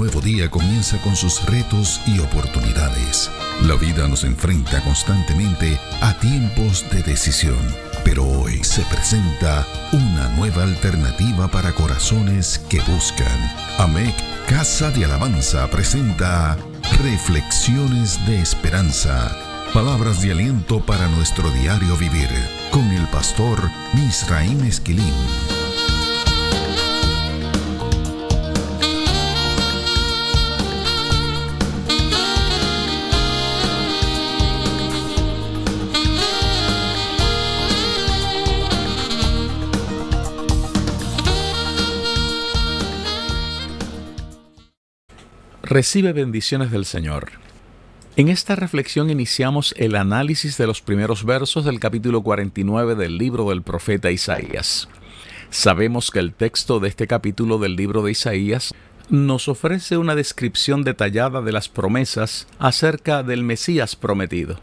nuevo día comienza con sus retos y oportunidades. La vida nos enfrenta constantemente a tiempos de decisión, pero hoy se presenta una nueva alternativa para corazones que buscan. AMEC Casa de Alabanza presenta Reflexiones de Esperanza. Palabras de aliento para nuestro diario vivir con el pastor Misraim Esquilín. Recibe bendiciones del Señor. En esta reflexión iniciamos el análisis de los primeros versos del capítulo 49 del libro del profeta Isaías. Sabemos que el texto de este capítulo del libro de Isaías nos ofrece una descripción detallada de las promesas acerca del Mesías prometido.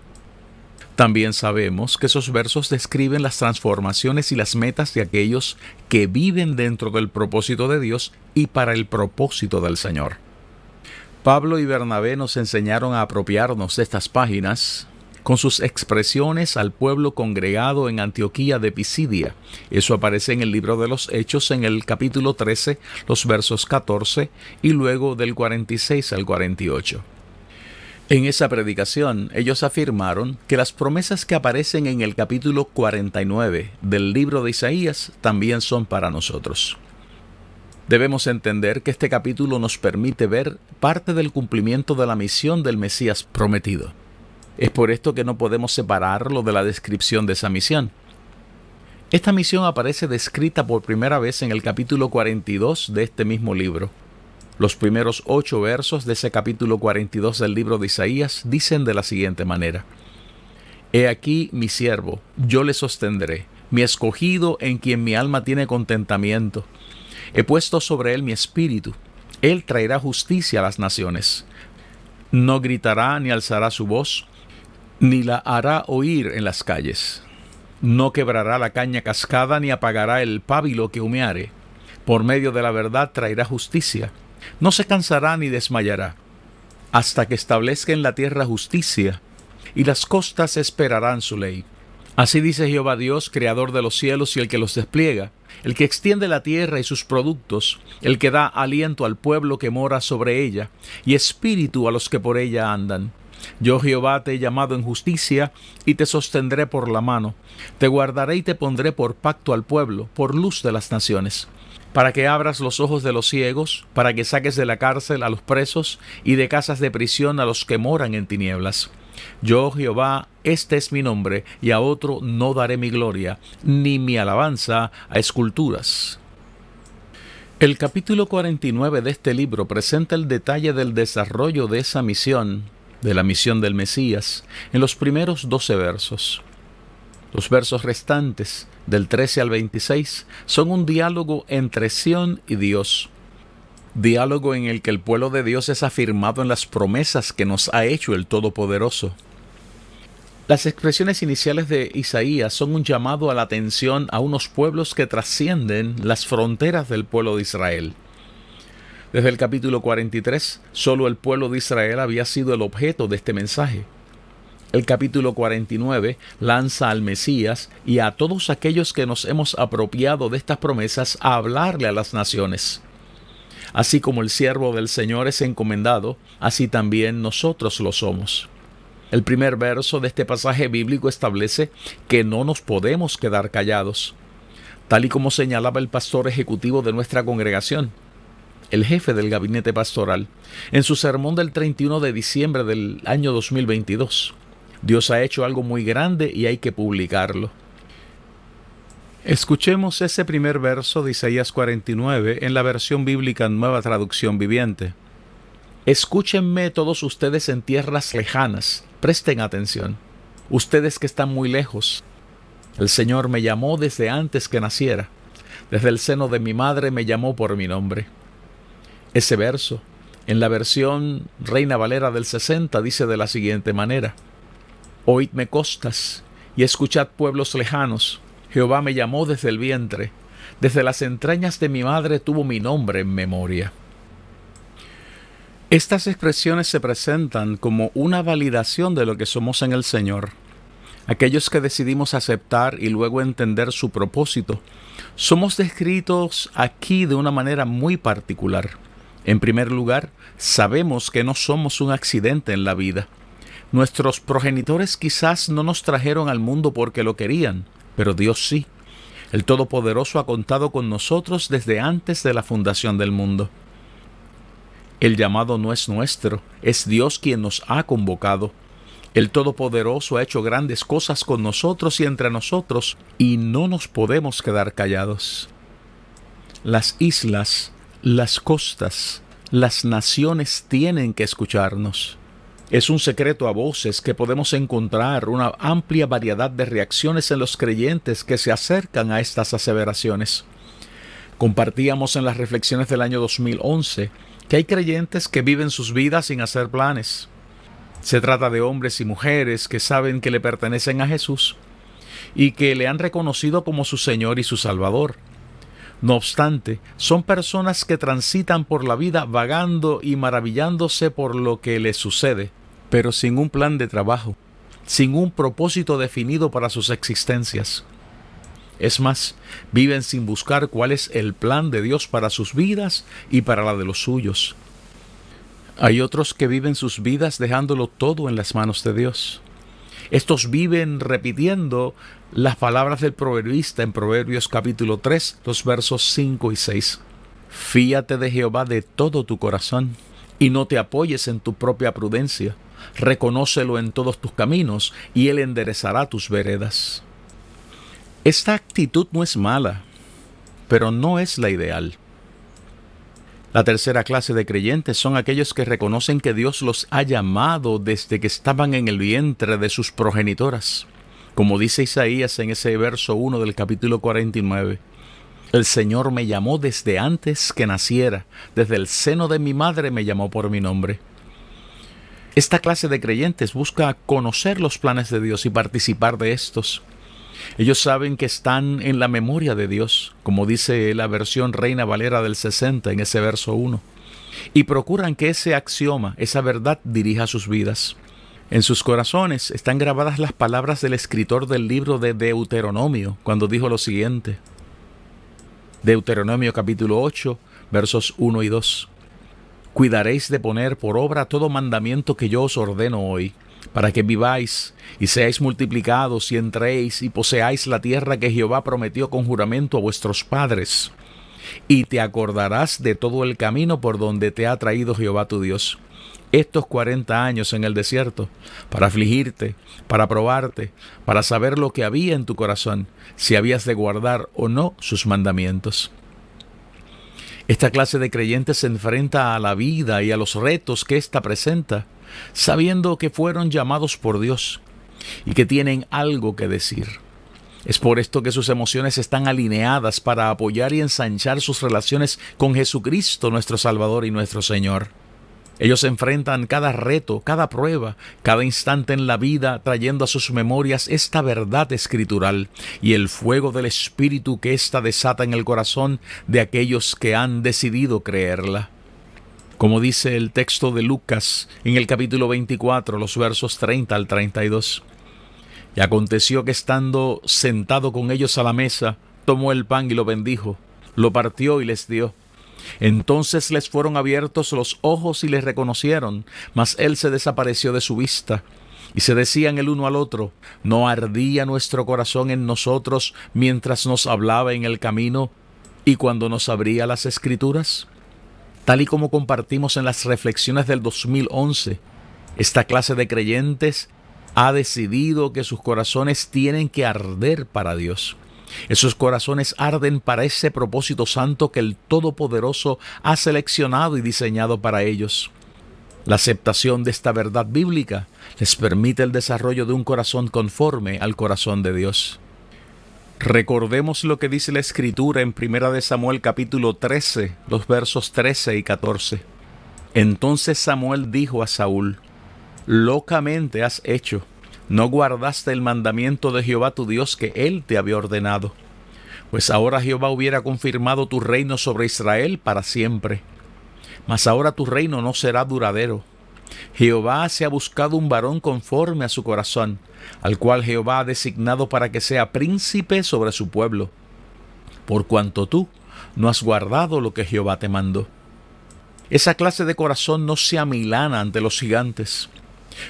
También sabemos que esos versos describen las transformaciones y las metas de aquellos que viven dentro del propósito de Dios y para el propósito del Señor. Pablo y Bernabé nos enseñaron a apropiarnos de estas páginas con sus expresiones al pueblo congregado en Antioquía de Pisidia. Eso aparece en el libro de los Hechos en el capítulo 13, los versos 14 y luego del 46 al 48. En esa predicación ellos afirmaron que las promesas que aparecen en el capítulo 49 del libro de Isaías también son para nosotros. Debemos entender que este capítulo nos permite ver parte del cumplimiento de la misión del Mesías prometido. Es por esto que no podemos separarlo de la descripción de esa misión. Esta misión aparece descrita por primera vez en el capítulo 42 de este mismo libro. Los primeros ocho versos de ese capítulo 42 del libro de Isaías dicen de la siguiente manera. He aquí mi siervo, yo le sostendré, mi escogido en quien mi alma tiene contentamiento He puesto sobre él mi espíritu. Él traerá justicia a las naciones. No gritará ni alzará su voz, ni la hará oír en las calles. No quebrará la caña cascada, ni apagará el pábilo que humeare. Por medio de la verdad traerá justicia. No se cansará ni desmayará, hasta que establezca en la tierra justicia, y las costas esperarán su ley. Así dice Jehová Dios, creador de los cielos y el que los despliega, el que extiende la tierra y sus productos, el que da aliento al pueblo que mora sobre ella, y espíritu a los que por ella andan. Yo Jehová te he llamado en justicia, y te sostendré por la mano, te guardaré y te pondré por pacto al pueblo, por luz de las naciones. Para que abras los ojos de los ciegos, para que saques de la cárcel a los presos y de casas de prisión a los que moran en tinieblas yo Jehová, este es mi nombre, y a otro no daré mi gloria, ni mi alabanza a esculturas. El capítulo 49 de este libro presenta el detalle del desarrollo de esa misión, de la misión del Mesías, en los primeros 12 versos. Los versos restantes, del 13 al 26, son un diálogo entre Sión y Dios, diálogo en el que el pueblo de Dios es afirmado en las promesas que nos ha hecho el Todopoderoso. Las expresiones iniciales de Isaías son un llamado a la atención a unos pueblos que trascienden las fronteras del pueblo de Israel. Desde el capítulo 43, solo el pueblo de Israel había sido el objeto de este mensaje. El capítulo 49 lanza al Mesías y a todos aquellos que nos hemos apropiado de estas promesas a hablarle a las naciones. Así como el siervo del Señor es encomendado, así también nosotros lo somos. El primer verso de este pasaje bíblico establece que no nos podemos quedar callados, tal y como señalaba el pastor ejecutivo de nuestra congregación, el jefe del gabinete pastoral, en su sermón del 31 de diciembre del año 2022. Dios ha hecho algo muy grande y hay que publicarlo. Escuchemos ese primer verso de Isaías 49 en la versión bíblica Nueva Traducción Viviente. Escúchenme todos ustedes en tierras lejanas, presten atención, ustedes que están muy lejos. El Señor me llamó desde antes que naciera, desde el seno de mi madre me llamó por mi nombre. Ese verso, en la versión Reina Valera del 60, dice de la siguiente manera, Oídme costas y escuchad pueblos lejanos, Jehová me llamó desde el vientre, desde las entrañas de mi madre tuvo mi nombre en memoria. Estas expresiones se presentan como una validación de lo que somos en el Señor. Aquellos que decidimos aceptar y luego entender su propósito, somos descritos aquí de una manera muy particular. En primer lugar, sabemos que no somos un accidente en la vida. Nuestros progenitores quizás no nos trajeron al mundo porque lo querían, pero Dios sí. El Todopoderoso ha contado con nosotros desde antes de la fundación del mundo. El llamado no es nuestro, es Dios quien nos ha convocado. El Todopoderoso ha hecho grandes cosas con nosotros y entre nosotros, y no nos podemos quedar callados. Las islas, las costas, las naciones tienen que escucharnos. Es un secreto a voces que podemos encontrar una amplia variedad de reacciones en los creyentes que se acercan a estas aseveraciones. Compartíamos en las reflexiones del año 2011 que hay creyentes que viven sus vidas sin hacer planes. Se trata de hombres y mujeres que saben que le pertenecen a Jesús y que le han reconocido como su Señor y su Salvador. No obstante, son personas que transitan por la vida vagando y maravillándose por lo que les sucede, pero sin un plan de trabajo, sin un propósito definido para sus existencias. Es más, viven sin buscar cuál es el plan de Dios para sus vidas y para la de los suyos. Hay otros que viven sus vidas dejándolo todo en las manos de Dios. Estos viven repitiendo las palabras del proverbista en Proverbios capítulo 3, los versos 5 y 6. Fíate de Jehová de todo tu corazón y no te apoyes en tu propia prudencia. Reconócelo en todos tus caminos y él enderezará tus veredas. Esta actitud no es mala, pero no es la ideal. La tercera clase de creyentes son aquellos que reconocen que Dios los ha llamado desde que estaban en el vientre de sus progenitoras. Como dice Isaías en ese verso 1 del capítulo 49, el Señor me llamó desde antes que naciera, desde el seno de mi madre me llamó por mi nombre. Esta clase de creyentes busca conocer los planes de Dios y participar de estos. Ellos saben que están en la memoria de Dios, como dice la versión Reina Valera del 60 en ese verso 1, y procuran que ese axioma, esa verdad, dirija sus vidas. En sus corazones están grabadas las palabras del escritor del libro de Deuteronomio, cuando dijo lo siguiente. Deuteronomio capítulo 8, versos 1 y 2. Cuidaréis de poner por obra todo mandamiento que yo os ordeno hoy para que viváis y seáis multiplicados y entréis y poseáis la tierra que Jehová prometió con juramento a vuestros padres. Y te acordarás de todo el camino por donde te ha traído Jehová tu Dios estos cuarenta años en el desierto, para afligirte, para probarte, para saber lo que había en tu corazón, si habías de guardar o no sus mandamientos. Esta clase de creyentes se enfrenta a la vida y a los retos que ésta presenta, sabiendo que fueron llamados por Dios y que tienen algo que decir. Es por esto que sus emociones están alineadas para apoyar y ensanchar sus relaciones con Jesucristo nuestro Salvador y nuestro Señor. Ellos enfrentan cada reto, cada prueba, cada instante en la vida, trayendo a sus memorias esta verdad escritural y el fuego del Espíritu que ésta desata en el corazón de aquellos que han decidido creerla. Como dice el texto de Lucas en el capítulo 24, los versos 30 al 32. Y aconteció que estando sentado con ellos a la mesa, tomó el pan y lo bendijo, lo partió y les dio entonces les fueron abiertos los ojos y les reconocieron, mas él se desapareció de su vista. Y se decían el uno al otro, ¿no ardía nuestro corazón en nosotros mientras nos hablaba en el camino y cuando nos abría las escrituras? Tal y como compartimos en las reflexiones del 2011, esta clase de creyentes ha decidido que sus corazones tienen que arder para Dios. Esos corazones arden para ese propósito santo que el Todopoderoso ha seleccionado y diseñado para ellos. La aceptación de esta verdad bíblica les permite el desarrollo de un corazón conforme al corazón de Dios. Recordemos lo que dice la Escritura en 1 de Samuel capítulo 13, los versos 13 y 14. Entonces Samuel dijo a Saúl, Locamente has hecho no guardaste el mandamiento de Jehová tu Dios que él te había ordenado. Pues ahora Jehová hubiera confirmado tu reino sobre Israel para siempre. Mas ahora tu reino no será duradero. Jehová se ha buscado un varón conforme a su corazón, al cual Jehová ha designado para que sea príncipe sobre su pueblo, por cuanto tú no has guardado lo que Jehová te mandó. Esa clase de corazón no se amilana ante los gigantes,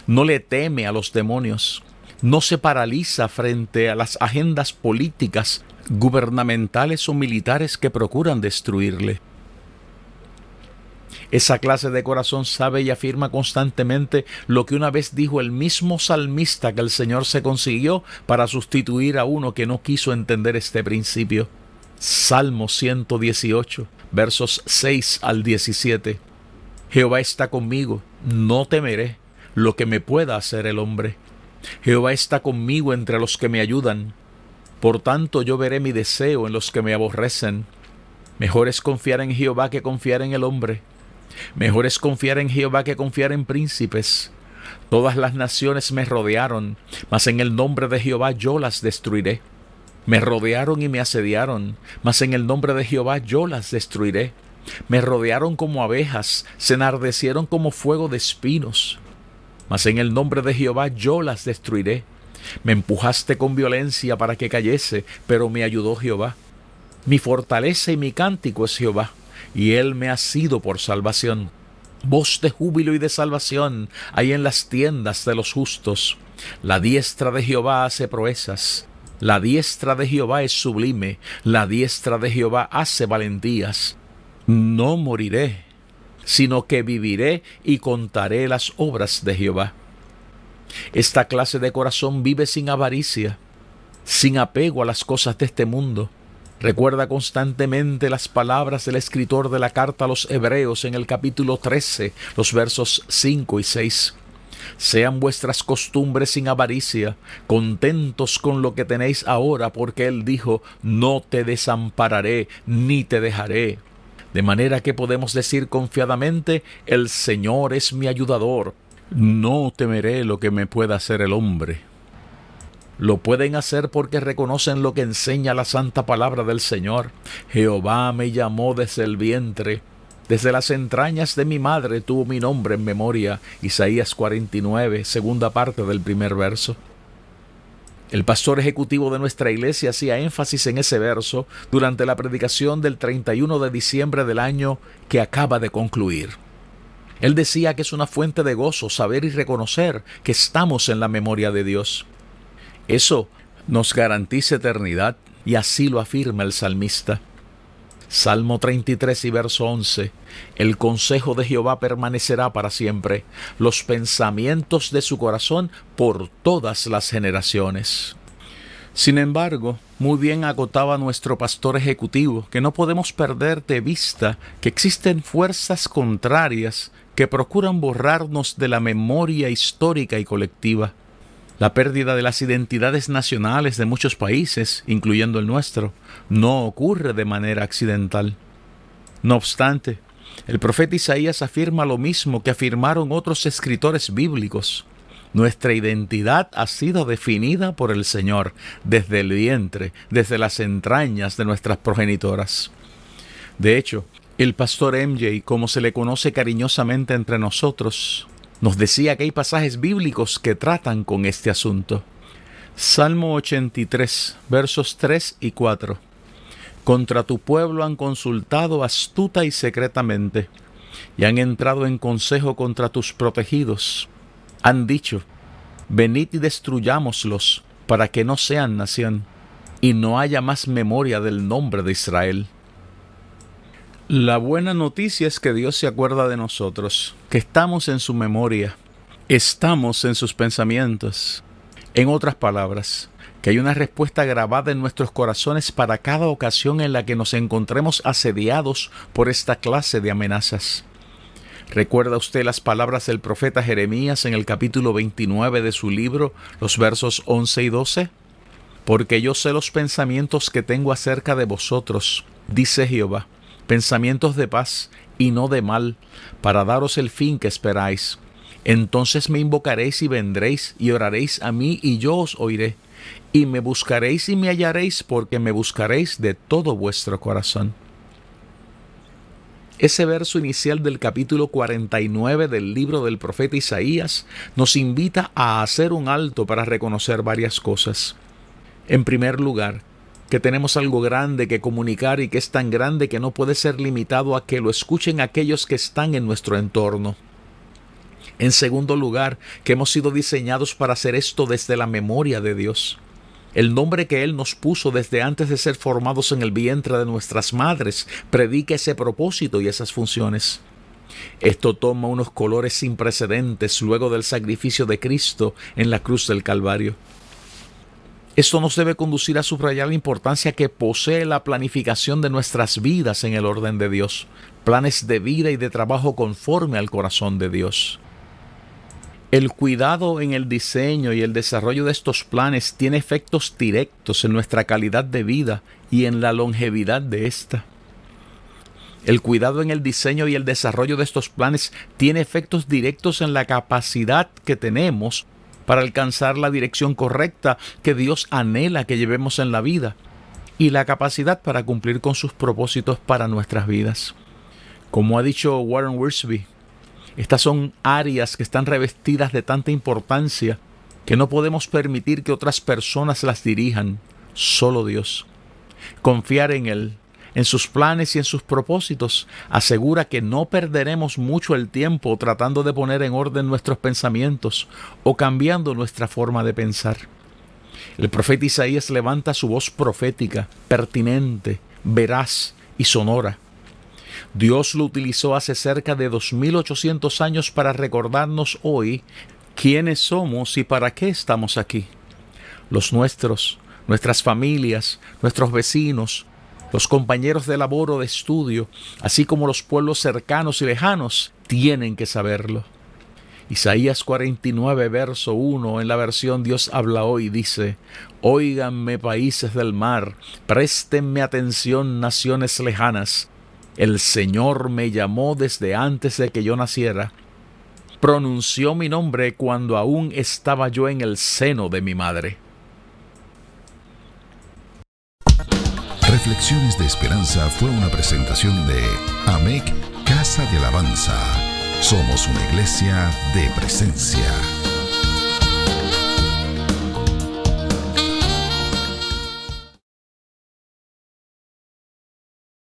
no le teme a los demonios, no se paraliza frente a las agendas políticas, gubernamentales o militares que procuran destruirle. Esa clase de corazón sabe y afirma constantemente lo que una vez dijo el mismo salmista que el Señor se consiguió para sustituir a uno que no quiso entender este principio. Salmo 118, versos 6 al 17. Jehová está conmigo, no temeré lo que me pueda hacer el hombre. Jehová está conmigo entre los que me ayudan. Por tanto yo veré mi deseo en los que me aborrecen. Mejor es confiar en Jehová que confiar en el hombre. Mejor es confiar en Jehová que confiar en príncipes. Todas las naciones me rodearon, mas en el nombre de Jehová yo las destruiré. Me rodearon y me asediaron, mas en el nombre de Jehová yo las destruiré. Me rodearon como abejas, se enardecieron como fuego de espinos. Mas en el nombre de Jehová yo las destruiré. Me empujaste con violencia para que cayese, pero me ayudó Jehová. Mi fortaleza y mi cántico es Jehová, y él me ha sido por salvación. Voz de júbilo y de salvación hay en las tiendas de los justos. La diestra de Jehová hace proezas. La diestra de Jehová es sublime, la diestra de Jehová hace valentías. No moriré, sino que viviré y contaré las obras de Jehová. Esta clase de corazón vive sin avaricia, sin apego a las cosas de este mundo. Recuerda constantemente las palabras del escritor de la carta a los Hebreos en el capítulo 13, los versos 5 y 6. Sean vuestras costumbres sin avaricia, contentos con lo que tenéis ahora, porque Él dijo, no te desampararé ni te dejaré. De manera que podemos decir confiadamente, el Señor es mi ayudador, no temeré lo que me pueda hacer el hombre. Lo pueden hacer porque reconocen lo que enseña la santa palabra del Señor. Jehová me llamó desde el vientre desde las entrañas de mi madre tuvo mi nombre en memoria. Isaías 49, segunda parte del primer verso. El pastor ejecutivo de nuestra iglesia hacía énfasis en ese verso durante la predicación del 31 de diciembre del año que acaba de concluir. Él decía que es una fuente de gozo saber y reconocer que estamos en la memoria de Dios. Eso nos garantiza eternidad y así lo afirma el salmista. Salmo 33 y verso 11. El consejo de Jehová permanecerá para siempre, los pensamientos de su corazón por todas las generaciones. Sin embargo, muy bien agotaba nuestro pastor ejecutivo que no podemos perder de vista que existen fuerzas contrarias que procuran borrarnos de la memoria histórica y colectiva. La pérdida de las identidades nacionales de muchos países, incluyendo el nuestro, no ocurre de manera accidental. No obstante, el profeta Isaías afirma lo mismo que afirmaron otros escritores bíblicos. Nuestra identidad ha sido definida por el Señor desde el vientre, desde las entrañas de nuestras progenitoras. De hecho, el pastor MJ, como se le conoce cariñosamente entre nosotros, nos decía que hay pasajes bíblicos que tratan con este asunto. Salmo 83, versos 3 y 4. Contra tu pueblo han consultado astuta y secretamente, y han entrado en consejo contra tus protegidos. Han dicho, venid y destruyámoslos, para que no sean nación, y no haya más memoria del nombre de Israel. La buena noticia es que Dios se acuerda de nosotros, que estamos en su memoria, estamos en sus pensamientos. En otras palabras, que hay una respuesta grabada en nuestros corazones para cada ocasión en la que nos encontremos asediados por esta clase de amenazas. ¿Recuerda usted las palabras del profeta Jeremías en el capítulo 29 de su libro, los versos 11 y 12? Porque yo sé los pensamientos que tengo acerca de vosotros, dice Jehová pensamientos de paz y no de mal, para daros el fin que esperáis. Entonces me invocaréis y vendréis y oraréis a mí y yo os oiré. Y me buscaréis y me hallaréis porque me buscaréis de todo vuestro corazón. Ese verso inicial del capítulo 49 del libro del profeta Isaías nos invita a hacer un alto para reconocer varias cosas. En primer lugar, que tenemos algo grande que comunicar y que es tan grande que no puede ser limitado a que lo escuchen aquellos que están en nuestro entorno. En segundo lugar, que hemos sido diseñados para hacer esto desde la memoria de Dios el nombre que Él nos puso desde antes de ser formados en el vientre de nuestras madres, predica ese propósito y esas funciones. Esto toma unos colores sin precedentes luego del sacrificio de Cristo en la cruz del Calvario. Esto nos debe conducir a subrayar la importancia que posee la planificación de nuestras vidas en el orden de Dios, planes de vida y de trabajo conforme al corazón de Dios. El cuidado en el diseño y el desarrollo de estos planes tiene efectos directos en nuestra calidad de vida y en la longevidad de esta. El cuidado en el diseño y el desarrollo de estos planes tiene efectos directos en la capacidad que tenemos para alcanzar la dirección correcta que Dios anhela que llevemos en la vida y la capacidad para cumplir con sus propósitos para nuestras vidas. Como ha dicho Warren Wiersbe, estas son áreas que están revestidas de tanta importancia que no podemos permitir que otras personas las dirijan, solo Dios. Confiar en Él, en sus planes y en sus propósitos, asegura que no perderemos mucho el tiempo tratando de poner en orden nuestros pensamientos o cambiando nuestra forma de pensar. El profeta Isaías levanta su voz profética, pertinente, veraz y sonora Dios lo utilizó hace cerca de 2800 años para recordarnos hoy quiénes somos y para qué estamos aquí. Los nuestros, nuestras familias, nuestros vecinos, los compañeros de labor o de estudio, así como los pueblos cercanos y lejanos, tienen que saberlo. Isaías 49, verso 1, en la versión Dios habla hoy, dice, Óiganme países del mar, préstenme atención naciones lejanas, el Señor me llamó desde antes de que yo naciera. Pronunció mi nombre cuando aún estaba yo en el seno de mi madre. Reflexiones de Esperanza fue una presentación de AMEC Casa de Alabanza. Somos una iglesia de presencia.